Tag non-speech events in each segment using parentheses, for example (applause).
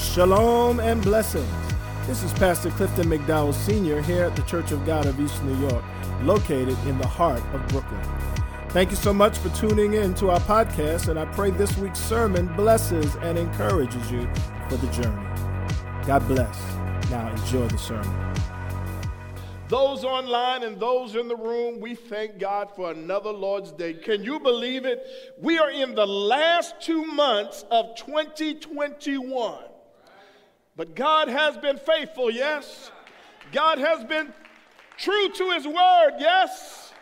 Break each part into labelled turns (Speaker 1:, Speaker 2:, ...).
Speaker 1: Shalom and blessings. This is Pastor Clifton McDowell Sr. here at the Church of God of East New York, located in the heart of Brooklyn. Thank you so much for tuning in to our podcast, and I pray this week's sermon blesses and encourages you for the journey. God bless. Now enjoy the sermon.
Speaker 2: Those online and those in the room, we thank God for another Lord's Day. Can you believe it? We are in the last two months of 2021. But God has been faithful, yes. God has been true to his word, yes.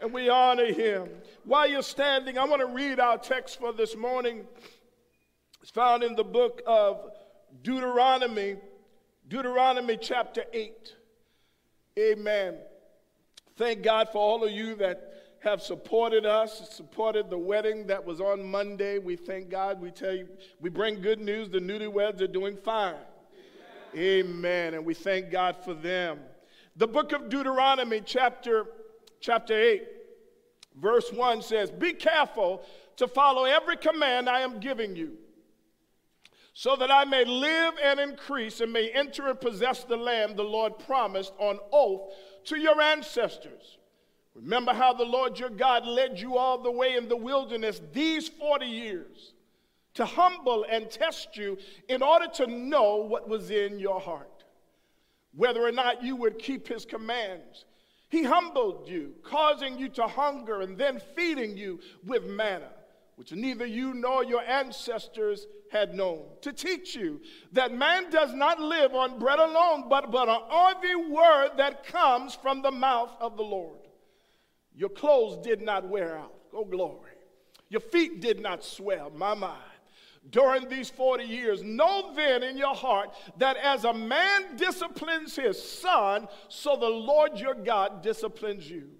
Speaker 2: And we honor him. While you're standing, I want to read our text for this morning. It's found in the book of Deuteronomy, Deuteronomy chapter 8. Amen. Thank God for all of you that have supported us, supported the wedding that was on Monday. We thank God. We tell you, we bring good news. The newlyweds are doing fine. Amen. Amen. And we thank God for them. The book of Deuteronomy, chapter, chapter 8, verse 1 says, Be careful to follow every command I am giving you, so that I may live and increase and may enter and possess the land the Lord promised on oath to your ancestors. Remember how the Lord your God led you all the way in the wilderness these 40 years to humble and test you in order to know what was in your heart, whether or not you would keep his commands. He humbled you, causing you to hunger and then feeding you with manna, which neither you nor your ancestors had known, to teach you that man does not live on bread alone, but, but on every word that comes from the mouth of the Lord. Your clothes did not wear out. Oh, glory. Your feet did not swell. My mind during these 40 years. Know then in your heart that as a man disciplines his son, so the Lord your God disciplines you.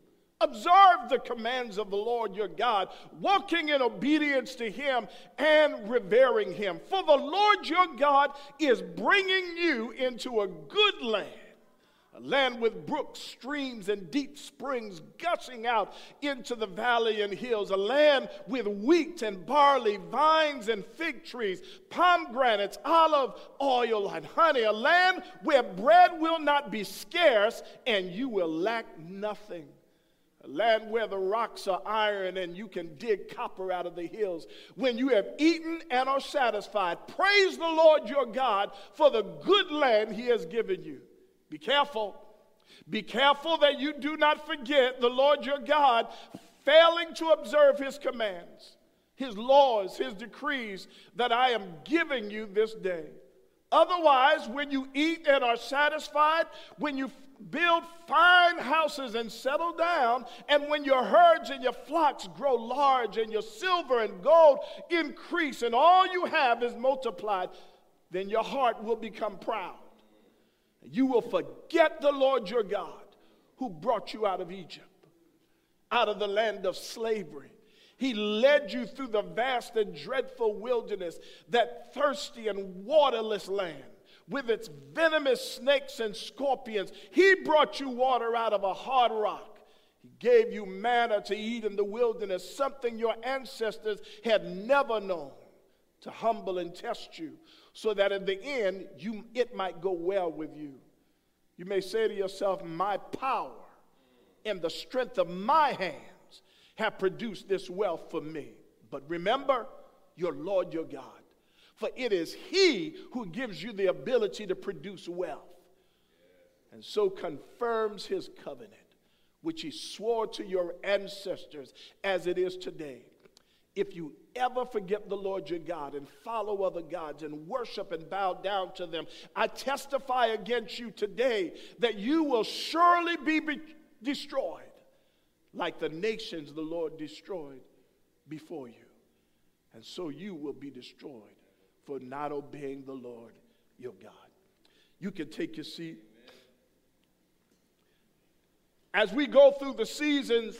Speaker 2: Observe the commands of the Lord your God, walking in obedience to him and revering him. For the Lord your God is bringing you into a good land a land with brooks, streams, and deep springs gushing out into the valley and hills, a land with wheat and barley, vines and fig trees, pomegranates, olive oil, and honey, a land where bread will not be scarce and you will lack nothing. A land where the rocks are iron and you can dig copper out of the hills. When you have eaten and are satisfied, praise the Lord your God for the good land he has given you. Be careful. Be careful that you do not forget the Lord your God, failing to observe his commands, his laws, his decrees that I am giving you this day. Otherwise, when you eat and are satisfied, when you build fine houses and settle down, and when your herds and your flocks grow large, and your silver and gold increase, and all you have is multiplied, then your heart will become proud you will forget the Lord your God who brought you out of Egypt, out of the land of slavery. He led you through the vast and dreadful wilderness, that thirsty and waterless land with its venomous snakes and scorpions. He brought you water out of a hard rock. He gave you manna to eat in the wilderness, something your ancestors had never known, to humble and test you so that in the end you, it might go well with you. You may say to yourself, My power and the strength of my hands have produced this wealth for me. But remember your Lord your God, for it is He who gives you the ability to produce wealth and so confirms His covenant, which He swore to your ancestors as it is today if you ever forget the Lord your God and follow other gods and worship and bow down to them, I testify against you today that you will surely be, be destroyed like the nations the Lord destroyed before you. And so you will be destroyed for not obeying the Lord your God. You can take your seat. As we go through the seasons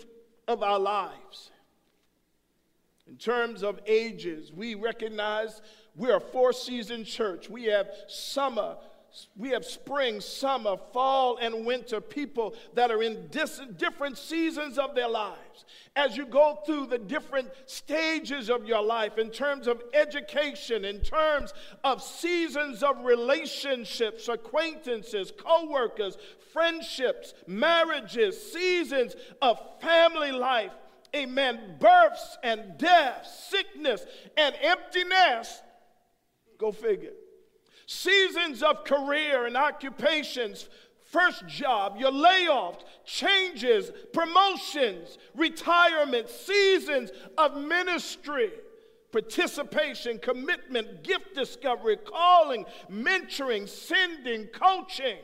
Speaker 2: of our lives, in terms of ages, we recognize we're a four season church. We have summer, we have spring, summer, fall, and winter people that are in dis- different seasons of their lives. As you go through the different stages of your life in terms of education, in terms of seasons of relationships, acquaintances, co workers, friendships, marriages, seasons of family life, amen, births and deaths, sickness and emptiness. Go figure seasons of career and occupations, first job, your layoffs, changes, promotions, retirement, seasons of ministry, participation, commitment, gift discovery, calling, mentoring, sending, coaching.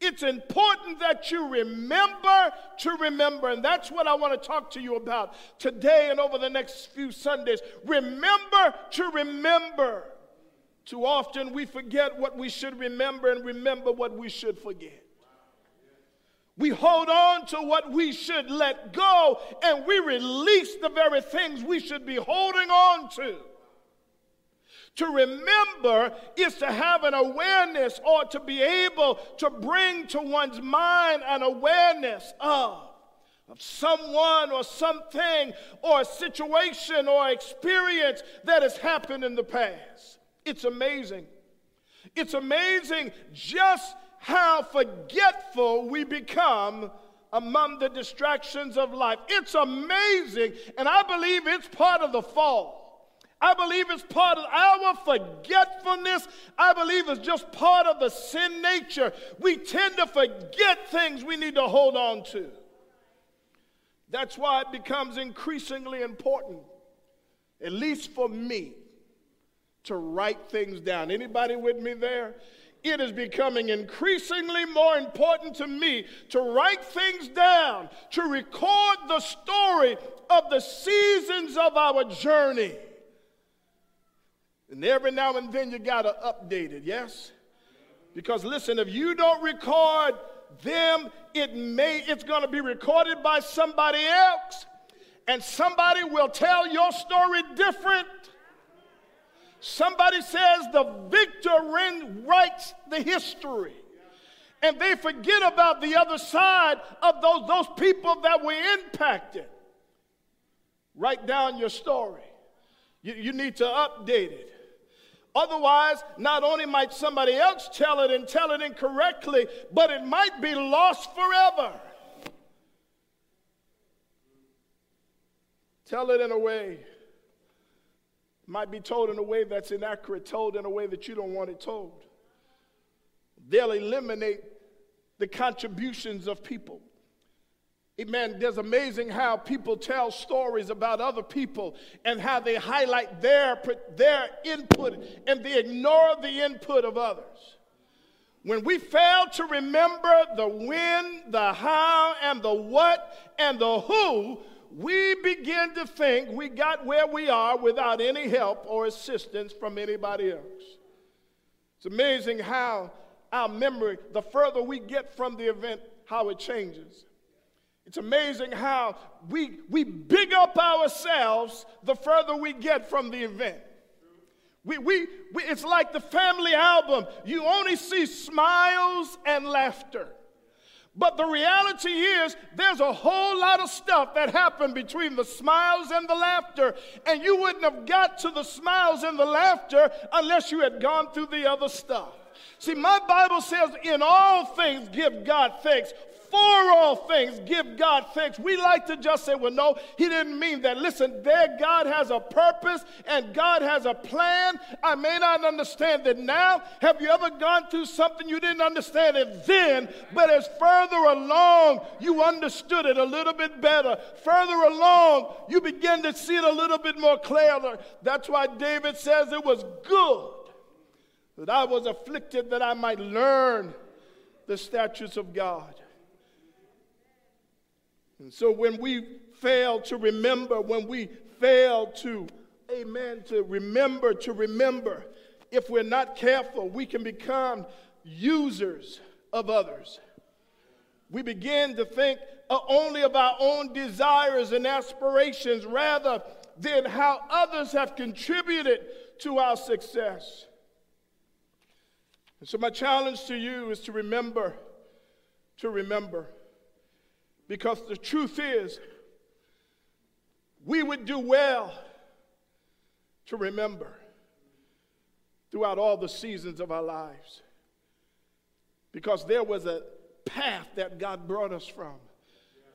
Speaker 2: It's important that you remember to remember, and that's what I want to talk to you about today and over the next few Sundays. Remember to remember. Too often we forget what we should remember and remember what we should forget. We hold on to what we should let go and we release the very things we should be holding on to. To remember is to have an awareness or to be able to bring to one's mind an awareness of, of someone or something or a situation or experience that has happened in the past. It's amazing. It's amazing just how forgetful we become among the distractions of life. It's amazing, and I believe it's part of the fall. I believe it's part of our forgetfulness. I believe it's just part of the sin nature. We tend to forget things we need to hold on to. That's why it becomes increasingly important, at least for me, to write things down. Anybody with me there? It is becoming increasingly more important to me to write things down, to record the story of the seasons of our journey. And every now and then you got to update it, yes? Because listen, if you don't record them, it may it's going to be recorded by somebody else and somebody will tell your story different Somebody says the victor writes the history. And they forget about the other side of those, those people that were impacted. Write down your story. You, you need to update it. Otherwise, not only might somebody else tell it and tell it incorrectly, but it might be lost forever. Tell it in a way might be told in a way that's inaccurate, told in a way that you don't want it told. They'll eliminate the contributions of people. Amen. There's amazing how people tell stories about other people and how they highlight their, their input and they ignore the input of others. When we fail to remember the when, the how, and the what, and the who, we begin to think we got where we are without any help or assistance from anybody else. It's amazing how our memory, the further we get from the event, how it changes. It's amazing how we, we big up ourselves the further we get from the event. We, we, we, it's like the family album. You only see smiles and laughter. But the reality is, there's a whole lot of stuff that happened between the smiles and the laughter, and you wouldn't have got to the smiles and the laughter unless you had gone through the other stuff. See, my Bible says, in all things give God thanks, for all things give God thanks. We like to just say, well, no, he didn't mean that. Listen, there God has a purpose and God has a plan. I may not understand it now. Have you ever gone through something you didn't understand it then, but as further along, you understood it a little bit better. Further along, you begin to see it a little bit more clearly. That's why David says it was good that I was afflicted that I might learn the statutes of God. And so when we fail to remember, when we fail to, amen, to remember, to remember, if we're not careful, we can become users of others. We begin to think uh, only of our own desires and aspirations rather than how others have contributed to our success. And so, my challenge to you is to remember, to remember. Because the truth is, we would do well to remember throughout all the seasons of our lives. Because there was a path that God brought us from.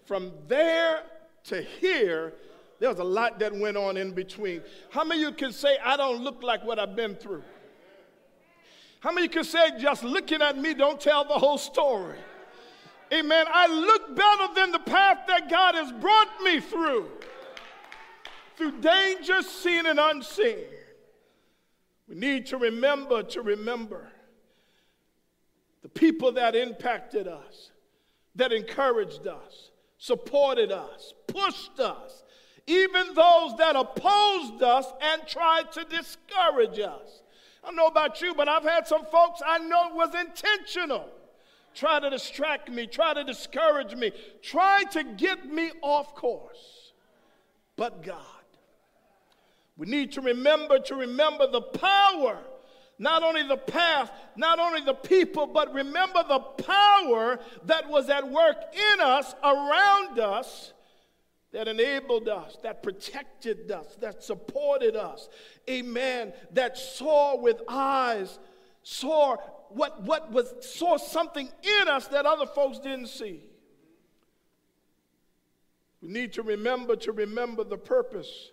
Speaker 2: From there to here, there was a lot that went on in between. How many of you can say, I don't look like what I've been through? How many can say, just looking at me don't tell the whole story? Amen. I look better than the path that God has brought me through, through danger seen and unseen. We need to remember to remember the people that impacted us, that encouraged us, supported us, pushed us, even those that opposed us and tried to discourage us. I don't know about you, but I've had some folks I know was intentional. Try to distract me, try to discourage me, try to get me off course. But God. We need to remember to remember the power, not only the path, not only the people, but remember the power that was at work in us, around us, that enabled us, that protected us, that supported us. Amen. That saw with eyes, saw what, what was, saw something in us that other folks didn't see. We need to remember to remember the purpose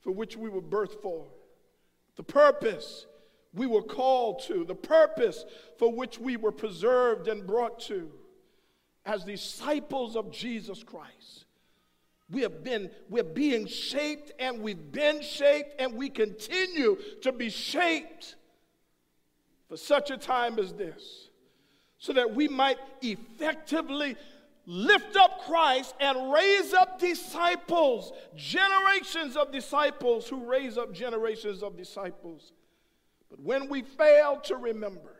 Speaker 2: for which we were birthed for, the purpose we were called to, the purpose for which we were preserved and brought to as disciples of Jesus Christ. We have been, we're being shaped and we've been shaped and we continue to be shaped for such a time as this, so that we might effectively lift up Christ and raise up disciples, generations of disciples who raise up generations of disciples. But when we fail to remember,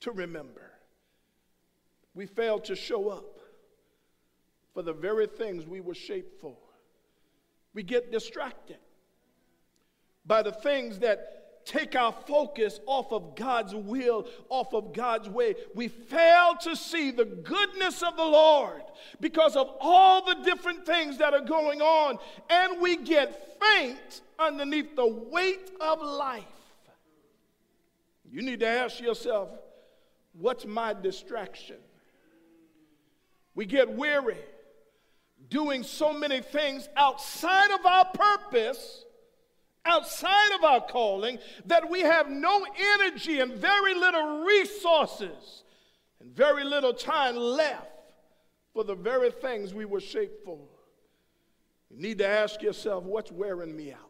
Speaker 2: to remember, we fail to show up for the very things we were shaped for. We get distracted by the things that take our focus off of God's will, off of God's way. We fail to see the goodness of the Lord because of all the different things that are going on, and we get faint underneath the weight of life. You need to ask yourself, what's my distraction? We get weary doing so many things outside of our purpose, outside of our calling, that we have no energy and very little resources and very little time left for the very things we were shaped for. You need to ask yourself, what's wearing me out?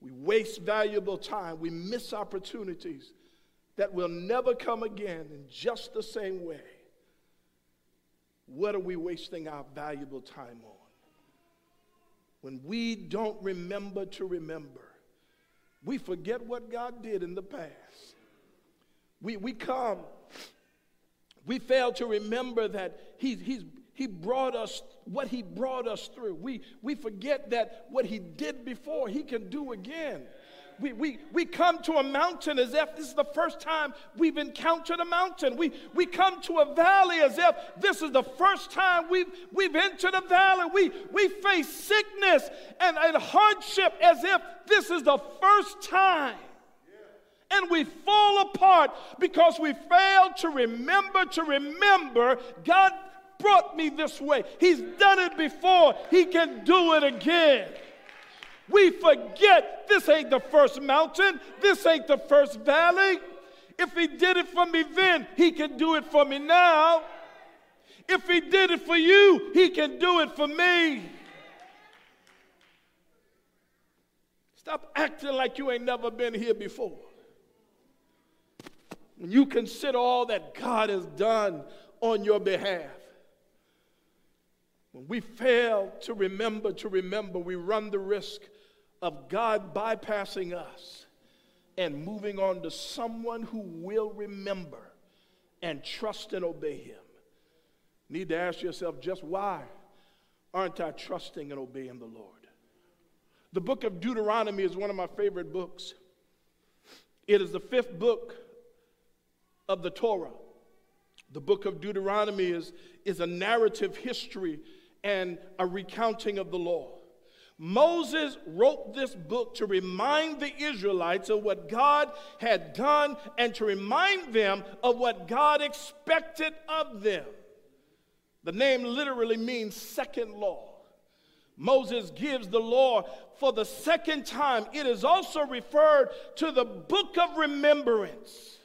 Speaker 2: We waste valuable time. We miss opportunities that will never come again in just the same way. What are we wasting our valuable time on? When we don't remember to remember, we forget what God did in the past. We, we come, we fail to remember that he, he's, he brought us what He brought us through. We, we forget that what He did before, He can do again we, we, we come to a mountain as if this is the first time we've encountered a mountain. We, we come to a valley as if this is the first time we've, we've entered a valley. We, we face sickness and, and hardship as if this is the first time. And we fall apart because we fail to remember to remember God brought me this way. He's done it before, He can do it again. We forget this ain't the first mountain, this ain't the first valley. If he did it for me then, he can do it for me now. If he did it for you, he can do it for me. Stop acting like you ain't never been here before. When you consider all that God has done on your behalf, when we fail to remember to remember, we run the risk of God bypassing us and moving on to someone who will remember and trust and obey Him. Need to ask yourself just why aren't I trusting and obeying the Lord? The book of Deuteronomy is one of my favorite books. It is the fifth book of the Torah. The book of Deuteronomy is, is a narrative history and a recounting of the law. Moses wrote this book to remind the Israelites of what God had done and to remind them of what God expected of them. The name literally means second law. Moses gives the law for the second time. It is also referred to the book of remembrance.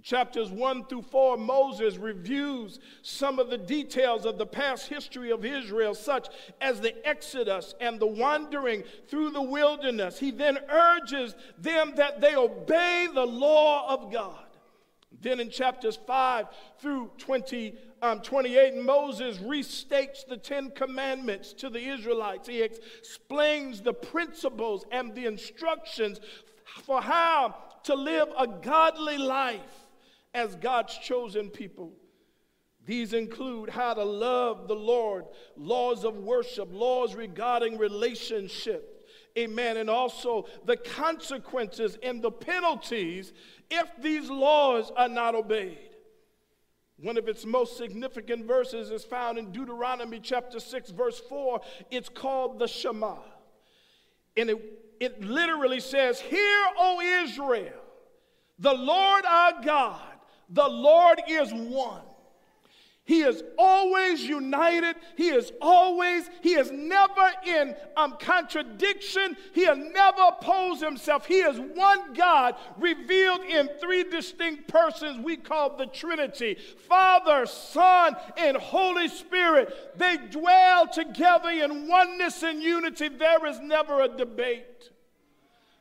Speaker 2: In chapters 1 through 4, Moses reviews some of the details of the past history of Israel, such as the Exodus and the wandering through the wilderness. He then urges them that they obey the law of God. Then in chapters 5 through 20, um, 28, Moses restates the Ten Commandments to the Israelites. He explains the principles and the instructions for how to live a godly life as God's chosen people. These include how to love the Lord, laws of worship, laws regarding relationship, amen, and also the consequences and the penalties if these laws are not obeyed. One of its most significant verses is found in Deuteronomy chapter 6, verse 4. It's called the Shema. And it, it literally says, Hear, O Israel, the Lord our God the Lord is one. He is always united. He is always, he is never in um, contradiction. He'll never oppose himself. He is one God revealed in three distinct persons we call the Trinity Father, Son, and Holy Spirit. They dwell together in oneness and unity. There is never a debate.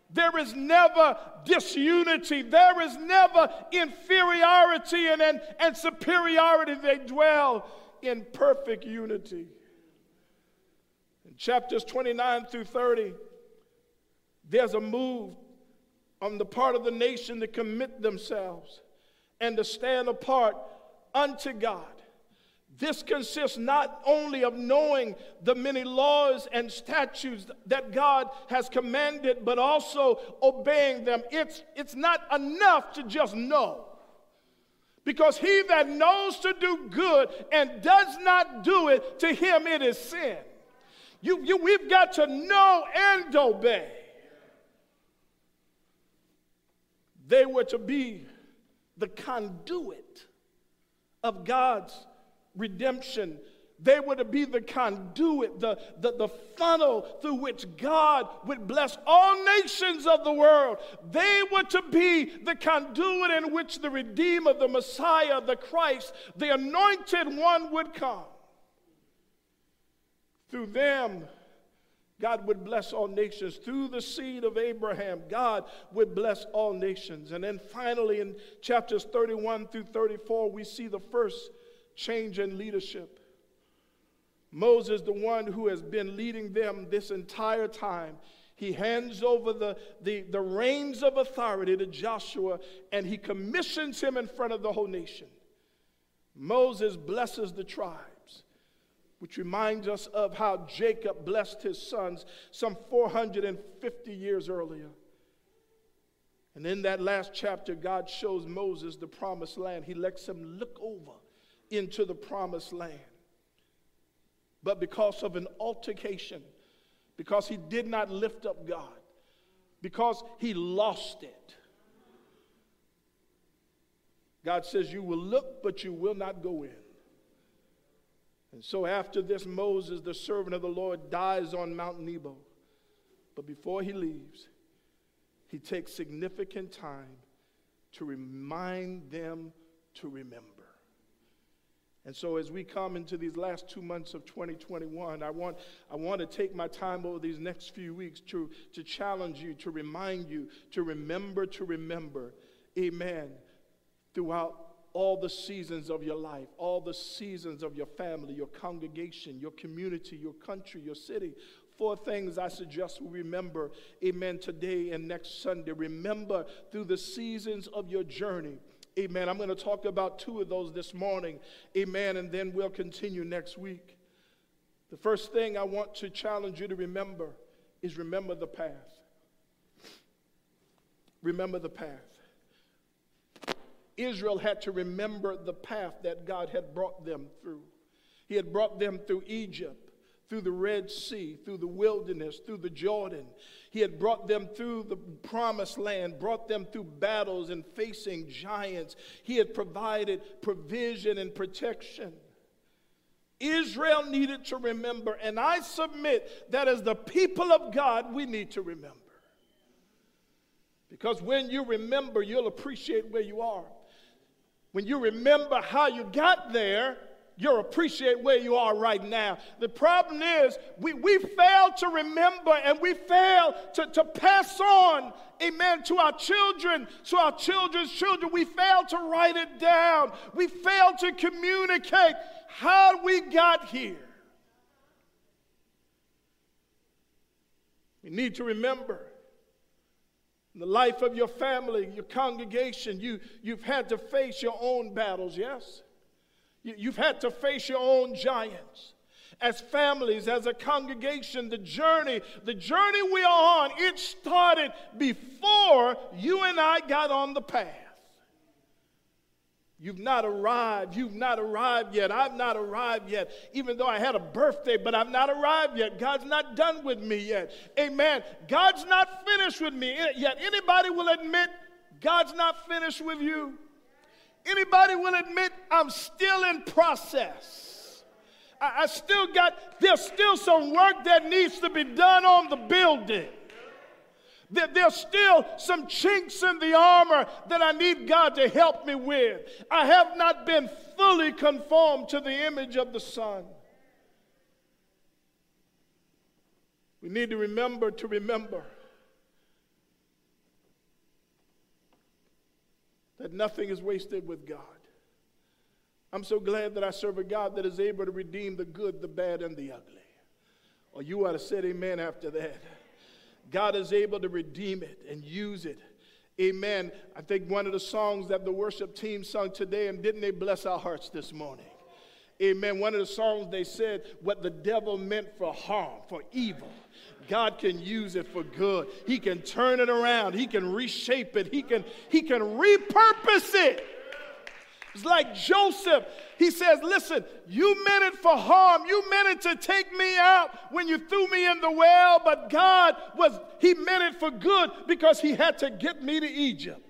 Speaker 2: There is never disunity. There is never inferiority and, and, and superiority. They dwell in perfect unity. In chapters 29 through 30, there's a move on the part of the nation to commit themselves and to stand apart unto God. This consists not only of knowing the many laws and statutes that God has commanded, but also obeying them. It's, it's not enough to just know. Because he that knows to do good and does not do it, to him it is sin. You, you, we've got to know and obey. They were to be the conduit of God's redemption. They were to be the conduit, the, the, the funnel through which God would bless all nations of the world. They were to be the conduit in which the Redeemer, the Messiah, the Christ, the anointed one would come. Through them, God would bless all nations. Through the seed of Abraham, God would bless all nations. And then finally, in chapters 31 through 34, we see the first change in leadership. Moses, the one who has been leading them this entire time, he hands over the, the, the reins of authority to Joshua and he commissions him in front of the whole nation. Moses blesses the tribes, which reminds us of how Jacob blessed his sons some 450 years earlier. And in that last chapter, God shows Moses the promised land. He lets him look over into the promised land. But because of an altercation, because he did not lift up God, because he lost it, God says, You will look, but you will not go in. And so after this, Moses, the servant of the Lord, dies on Mount Nebo. But before he leaves, he takes significant time to remind them to remember. And so, as we come into these last two months of 2021, I want, I want to take my time over these next few weeks to, to challenge you, to remind you, to remember, to remember, amen, throughout all the seasons of your life, all the seasons of your family, your congregation, your community, your country, your city. Four things I suggest we remember, amen, today and next Sunday. Remember through the seasons of your journey. Amen. I'm going to talk about two of those this morning. Amen. And then we'll continue next week. The first thing I want to challenge you to remember is remember the path. Remember the path. Israel had to remember the path that God had brought them through. He had brought them through Egypt, through the Red Sea, through the wilderness, through the Jordan. He had brought them through the promised land, brought them through battles and facing giants. He had provided provision and protection. Israel needed to remember, and I submit that as the people of God, we need to remember. Because when you remember, you'll appreciate where you are. When you remember how you got there, you'll appreciate where you are right now. The problem is we, we fail to remember and we fail to, to pass on, amen, to our children, to our children's children. We fail to write it down. We fail to communicate how we got here. We need to remember in the life of your family, your congregation, you, you've had to face your own battles, yes? You, you've had to face your own giants. As families, as a congregation, the journey, the journey we are on, it started before you and I got on the path. You've not arrived. You've not arrived yet. I've not arrived yet. Even though I had a birthday, but I've not arrived yet. God's not done with me yet. Amen. God's not finished with me yet. Anybody will admit God's not finished with you? Anybody will admit I'm still in process. I, I still got, there's still some work that needs to be done on the building. That there's still some chinks in the armor that I need God to help me with. I have not been fully conformed to the image of the Son. We need to remember to remember that nothing is wasted with God. I'm so glad that I serve a God that is able to redeem the good, the bad, and the ugly. Or you ought to say amen after that. God is able to redeem it and use it. Amen. I think one of the songs that the worship team sung today, and didn't they bless our hearts this morning? Amen. One of the songs they said, What the devil meant for harm, for evil, God can use it for good. He can turn it around. He can reshape it. He can, he can repurpose it. It's like Joseph. He says, Listen, you meant it for harm. You meant it to take me out when you threw me in the well, but God was, He meant it for good because He had to get me to Egypt.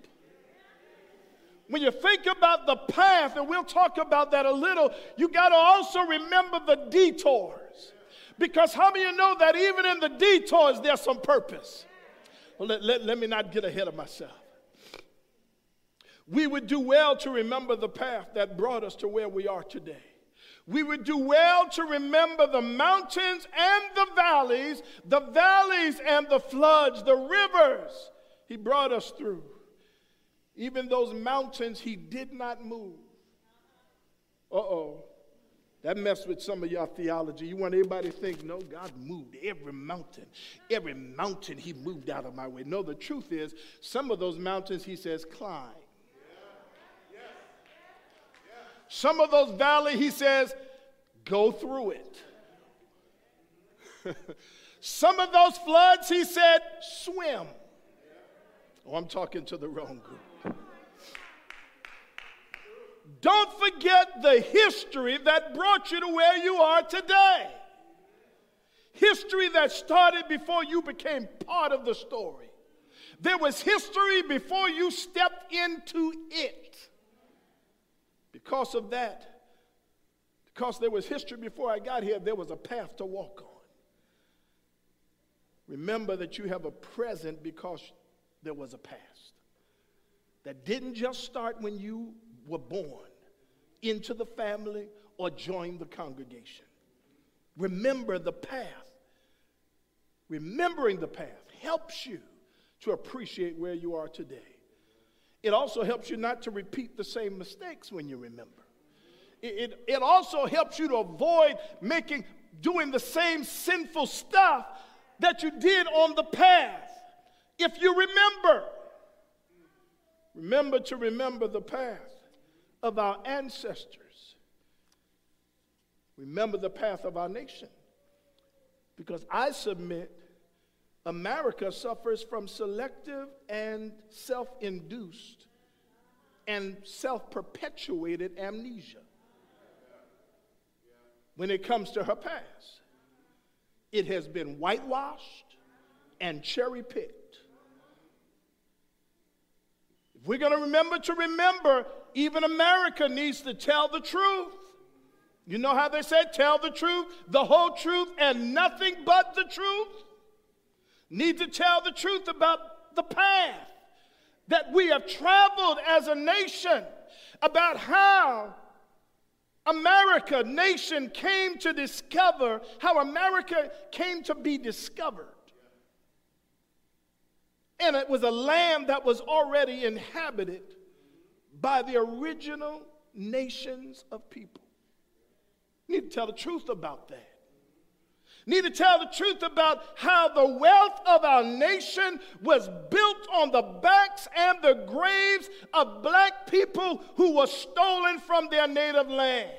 Speaker 2: When you think about the path, and we'll talk about that a little, you got to also remember the detours. Because how of you know that even in the detours, there's some purpose? Well, let, let, let me not get ahead of myself we would do well to remember the path that brought us to where we are today. We would do well to remember the mountains and the valleys, the valleys and the floods, the rivers he brought us through. Even those mountains he did not move. Uh oh. That messed with some of your theology. You want everybody to think, no, God moved every mountain. Every mountain he moved out of my way. No, the truth is, some of those mountains he says, climb. Some of those valleys, he says, go through it. (laughs) Some of those floods, he said, swim. Oh, I'm talking to the wrong group. Don't forget the history that brought you to where you are today. History that started before you became part of the story. There was history before you stepped into it. Because of that, because there was history before I got here, there was a path to walk on. Remember that you have a present because there was a past that didn't just start when you were born into the family or joined the congregation. Remember the path. Remembering the path helps you to appreciate where you are today. It also helps you not to repeat the same mistakes when you remember. It, it, it, also helps you to avoid making, doing the same sinful stuff that you did on the path. If you remember, remember to remember the path of our ancestors. Remember the path of our nation. Because I submit America suffers from selective and self induced and self perpetuated amnesia when it comes to her past. It has been whitewashed and cherry picked. If we're going to remember to remember, even America needs to tell the truth. You know how they say, tell the truth, the whole truth, and nothing but the truth? Need to tell the truth about the path that we have traveled as a nation, about how America, nation, came to discover, how America came to be discovered. And it was a land that was already inhabited by the original nations of people. Need to tell the truth about that. Need to tell the truth about how the wealth of our nation was built on the backs and the graves of black people who were stolen from their native land,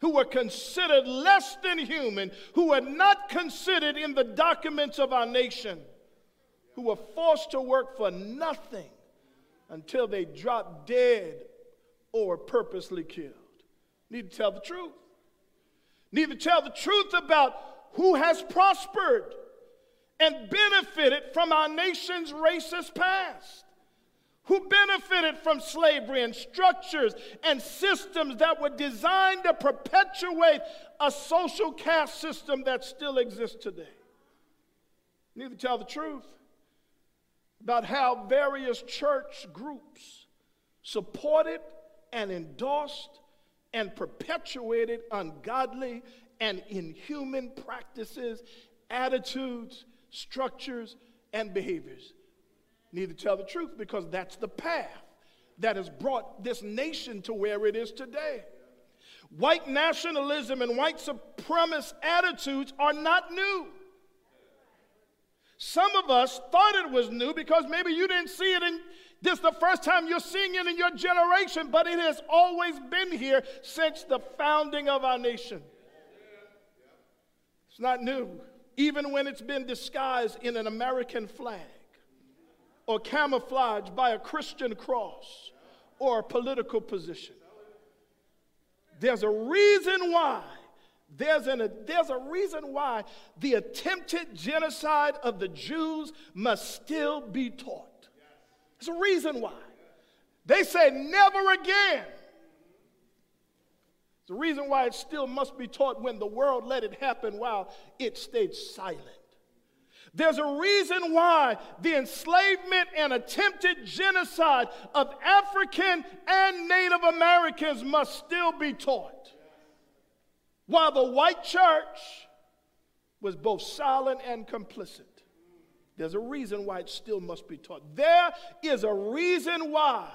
Speaker 2: who were considered less than human, who were not considered in the documents of our nation who were forced to work for nothing until they drop dead or purposely killed. Need to tell the truth. Need to tell the truth about who has prospered and benefited from our nation's racist past. Who benefited from slavery and structures and systems that were designed to perpetuate a social caste system that still exists today. Need to tell the truth about how various church groups supported and endorsed and perpetuated ungodly and inhuman practices, attitudes, structures, and behaviors. Need to tell the truth because that's the path that has brought this nation to where it is today. White nationalism and white supremacist attitudes are not new. Some of us thought it was new because maybe you didn't see it in this the first time you're seeing it in your generation, but it has always been here since the founding of our nation. It's not new, even when it's been disguised in an American flag or camouflaged by a Christian cross or a political position. There's a reason why there's, an, there's a reason why the attempted genocide of the Jews must still be taught. There's a reason why. They say never again. There's a reason why it still must be taught when the world let it happen while it stayed silent. There's a reason why the enslavement and attempted genocide of African and Native Americans must still be taught. While the white church was both silent and complicit. There's a reason why it still must be taught. There is a reason why.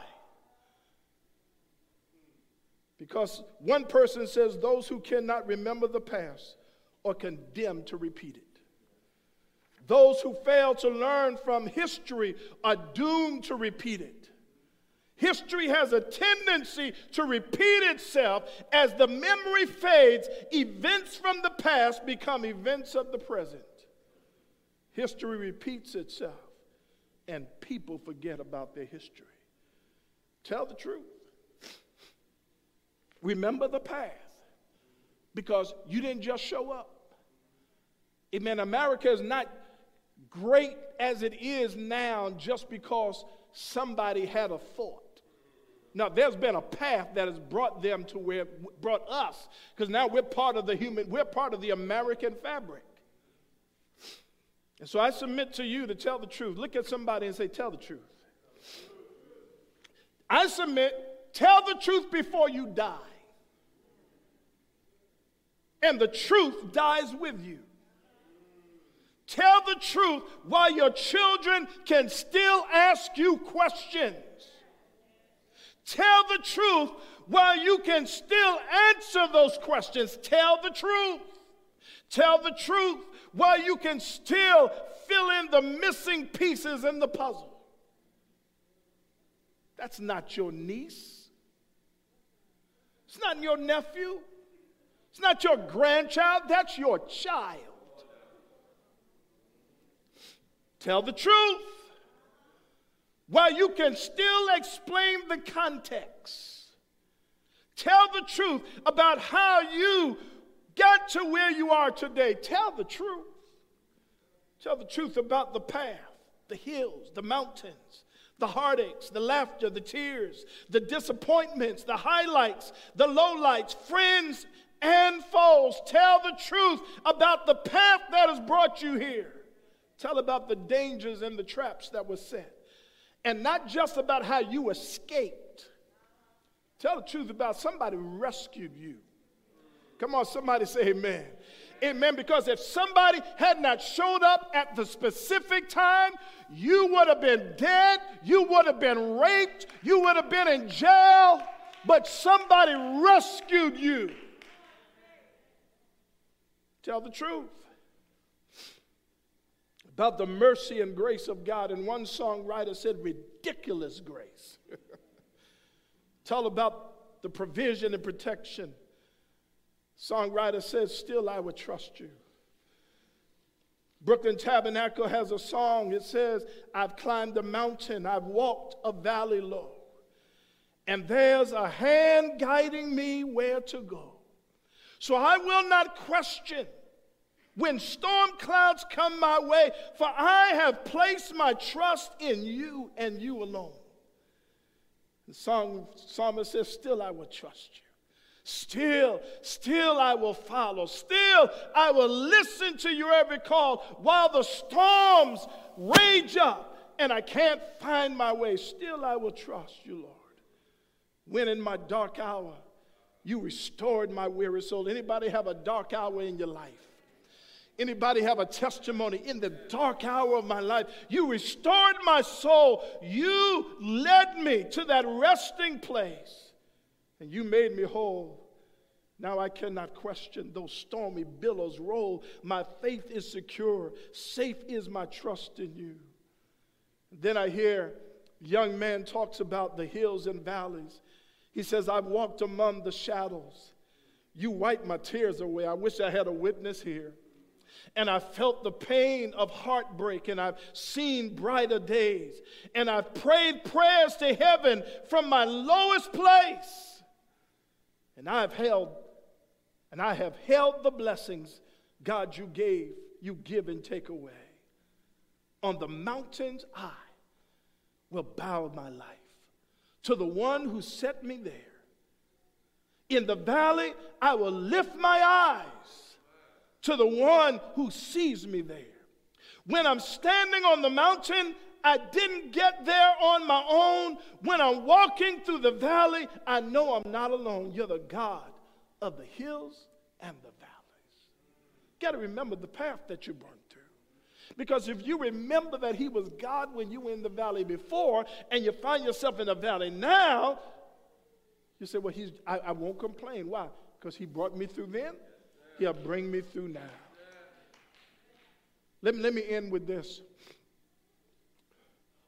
Speaker 2: Because one person says those who cannot remember the past are condemned to repeat it. Those who fail to learn from history are doomed to repeat it. History has a tendency to repeat itself as the memory fades. Events from the past become events of the present. History repeats itself, and people forget about their history. Tell the truth. Remember the past because you didn't just show up. Amen. America is not great as it is now just because somebody had a thought. Now, there's been a path that has brought them to where, brought us, because now we're part of the human, we're part of the American fabric. And so I submit to you to tell the truth. Look at somebody and say, Tell the truth. I submit, tell the truth before you die. And the truth dies with you. Tell the truth while your children can still ask you questions. Tell the truth while you can still answer those questions. Tell the truth. Tell the truth while you can still fill in the missing pieces in the puzzle. That's not your niece. It's not your nephew. It's not your grandchild. That's your child. Tell the truth while you can still explain the context. Tell the truth about how you got to where you are today. Tell the truth. Tell the truth about the path, the hills, the mountains, the heartaches, the laughter, the tears, the disappointments, the highlights, the lowlights, friends and foes. Tell the truth about the path that has brought you here. Tell about the dangers and the traps that were set. And not just about how you escaped. Tell the truth about somebody rescued you. Come on, somebody say amen. Amen. Because if somebody had not showed up at the specific time, you would have been dead, you would have been raped, you would have been in jail, but somebody rescued you. Tell the truth about the mercy and grace of God. And one songwriter said, ridiculous grace. (laughs) Tell about the provision and protection. Songwriter says, Still I would trust you. Brooklyn Tabernacle has a song. It says, I've climbed a mountain, I've walked a valley low, and there's a hand guiding me where to go. So I will not question when storm clouds come my way, for I have placed my trust in you and you alone. The song, psalmist says, Still I will trust you. Still, still I will follow. Still I will listen to your every call while the storms rage up and I can't find my way. Still I will trust you, Lord. When in my dark hour, you restored my weary soul. Anybody have a dark hour in your life? Anybody have a testimony in the dark hour of my life? You restored my soul. You led me to that resting place, and you made me whole. Now I cannot question those stormy billows roll. My faith is secure. Safe is my trust in you. Then I hear young man talks about the hills and valleys. He says, I've walked among the shadows. You wiped my tears away. I wish I had a witness here. And I've felt the pain of heartbreak, and I've seen brighter days. And I've prayed prayers to heaven from my lowest place. And I've held, and I have held the blessings God you gave, you give and take away. On the mountains, I will bow my life to the one who set me there. In the valley, I will lift my eyes to the one who sees me there. When I'm standing on the mountain, I didn't get there on my own. When I'm walking through the valley, I know I'm not alone. You're the God of the hills and the valleys. You Got to remember the path that you burned through. Because if you remember that He was God when you were in the valley before, and you find yourself in the valley now, you say, Well, he's, I, I won't complain. Why? Because He brought me through then, He'll bring me through now. Let me, let me end with this.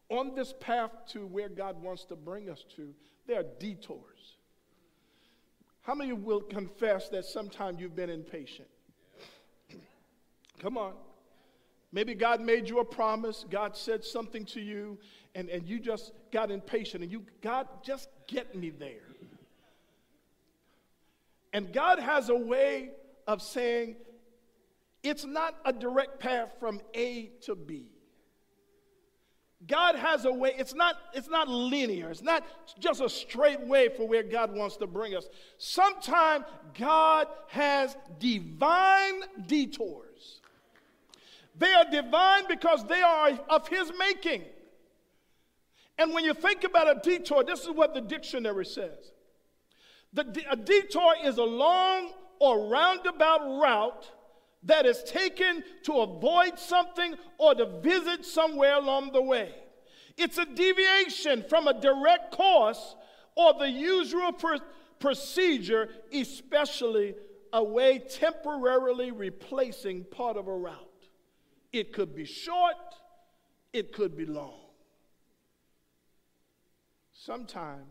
Speaker 2: On this path to where God wants to bring us to, there are detours. How many will confess that sometimes you've been impatient? (clears throat) Come on. Maybe God made you a promise, God said something to you, and, and you just got impatient, and you, God, just get me there. And God has a way of saying it's not a direct path from A to B. God has a way, it's not, it's not linear, it's not just a straight way for where God wants to bring us. Sometimes God has divine detours. They are divine because they are of His making. And when you think about a detour, this is what the dictionary says the, a detour is a long or roundabout route that is taken to avoid something or to visit somewhere along the way. It's a deviation from a direct course or the usual pr- procedure, especially a way temporarily replacing part of a route. It could be short, it could be long. Sometime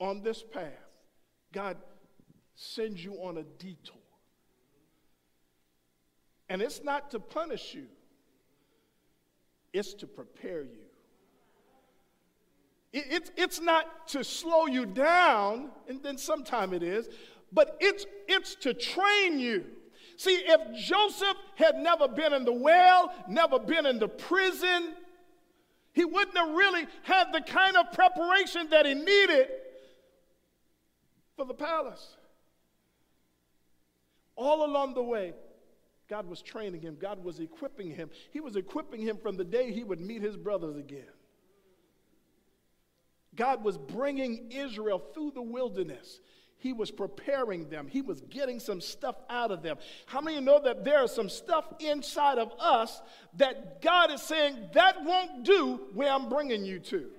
Speaker 2: on this path, God sends you on a detour. And it's not to punish you, it's to prepare you. It, it's, it's not to slow you down, and then sometime it is, but it's, it's to train you. See, if Joseph had never been in the well, never been in the prison, he wouldn't have really had the kind of preparation that he needed for the palace. All along the way, God was training him, God was equipping him. He was equipping him from the day he would meet his brothers again. God was bringing Israel through the wilderness. He was preparing them. He was getting some stuff out of them. How many of you know that there is some stuff inside of us that God is saying that won't do where I'm bringing you to?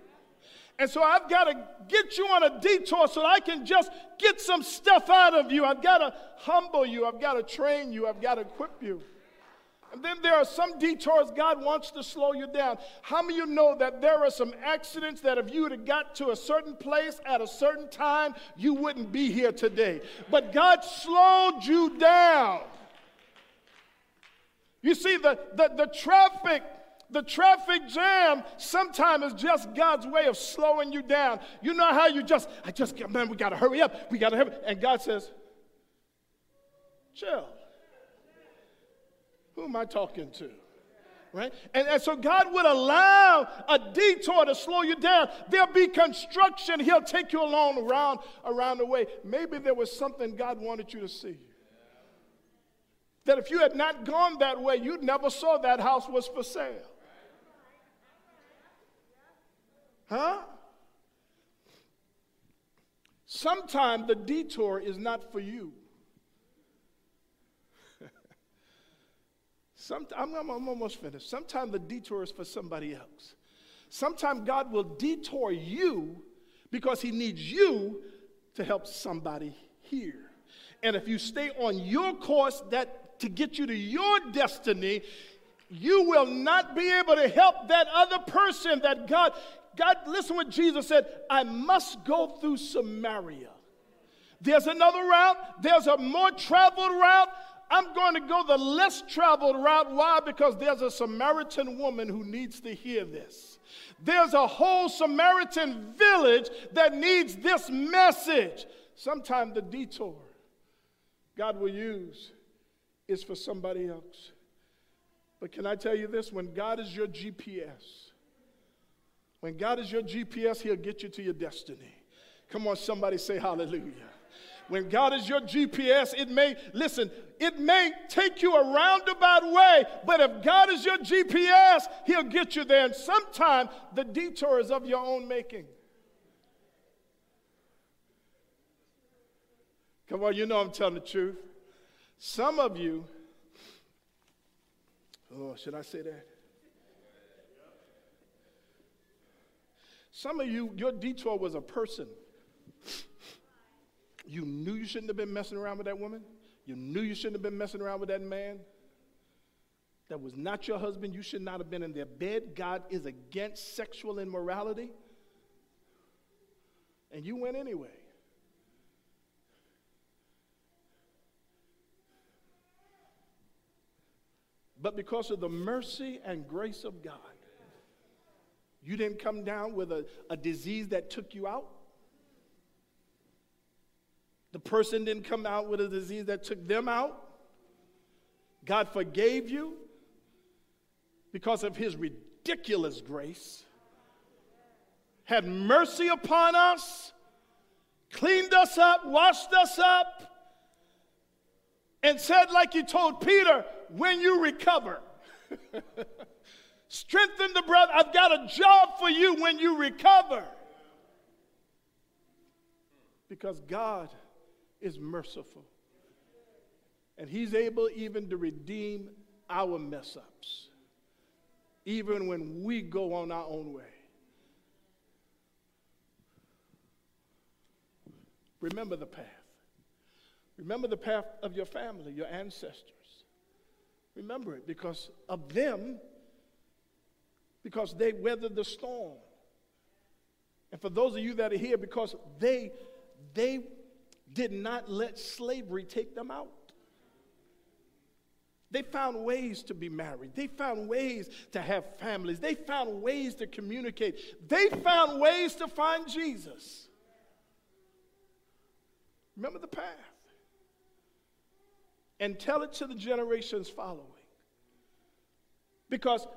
Speaker 2: And so I've got to get you on a detour so that I can just get some stuff out of you. I've got to humble you. I've got to train you. I've got to equip you. And then there are some detours God wants to slow you down. How many of you know that there are some accidents that if you had got to a certain place at a certain time, you wouldn't be here today? But God slowed you down. You see, the, the, the traffic the traffic jam sometimes is just God's way of slowing you down. You know how you just, I just, man, we got to hurry up. We got to hurry. And God says, chill. Who am I talking to? Right? And, and so God would allow a detour to slow you down. There'll be construction. He'll take you along around, around the way. Maybe there was something God wanted you to see. That if you had not gone that way, you'd never saw that house was for sale. Huh? Sometimes the detour is not for you. (laughs) I'm, I'm, I'm almost finished. Sometimes the detour is for somebody else. Sometimes God will detour you because He needs you to help somebody here. And if you stay on your course that to get you to your destiny, you will not be able to help that other person that God God, listen what Jesus said I must go through Samaria. There's another route, there's a more traveled route. I'm going to go the less traveled route. Why? Because there's a Samaritan woman who needs to hear this. There's a whole Samaritan village that needs this message. Sometimes the detour God will use is for somebody else. But can I tell you this? When God is your GPS, when God is your GPS, He'll get you to your destiny. Come on, somebody say hallelujah. When God is your GPS, it may, listen, it may take you a roundabout way, but if God is your GPS, He'll get you there. And sometimes the detour is of your own making. Come on, you know I'm telling the truth. Some of you, oh, should I say that? Some of you, your detour was a person. You knew you shouldn't have been messing around with that woman. You knew you shouldn't have been messing around with that man. That was not your husband. You should not have been in their bed. God is against sexual immorality. And you went anyway. But because of the mercy and grace of God, you didn't come down with a, a disease that took you out. The person didn't come out with a disease that took them out. God forgave you because of his ridiculous grace, had mercy upon us, cleaned us up, washed us up, and said, like you told Peter, when you recover. (laughs) Strengthen the brother. I've got a job for you when you recover. Because God is merciful. And He's able even to redeem our mess ups, even when we go on our own way. Remember the path. Remember the path of your family, your ancestors. Remember it because of them because they weathered the storm. And for those of you that are here, because they, they did not let slavery take them out. They found ways to be married. They found ways to have families. They found ways to communicate. They found ways to find Jesus. Remember the path. And tell it to the generations following. Because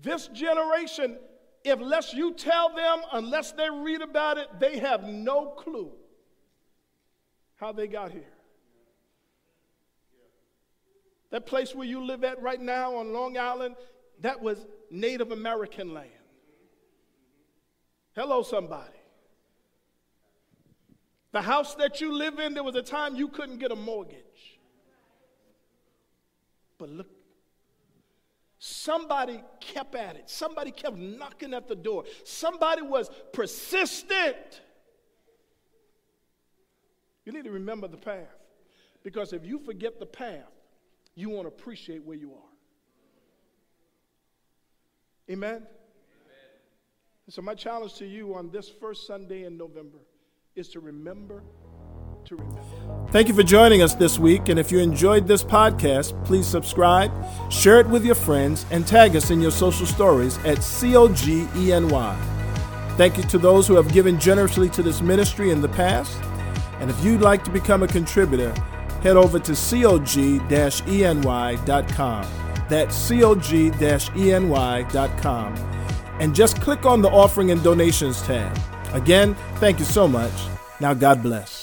Speaker 2: this generation, unless you tell them, unless they read about it, they have no clue how they got here. That place where you live at right now on Long Island, that was Native American land. Hello, somebody. The house that you live in, there was a time you couldn't get a mortgage. But look, somebody kept at it. Somebody kept knocking at the door. Somebody was persistent. You need to remember the path. Because if you forget the path, you won't appreciate where you are. Amen? Amen? so, my challenge to you on this first Sunday in November is to remember to remember.
Speaker 1: Thank you for joining us this week. And if you enjoyed this podcast, please subscribe, share it with your friends, and tag us in your social stories at COGENY. Thank you to those who have given generously to this ministry in the past. And if you'd like to become a contributor, head over to cog-eny.com. That's cog-eny.com. And just click on the offering and donations tab. Again, thank you so much. Now, God bless.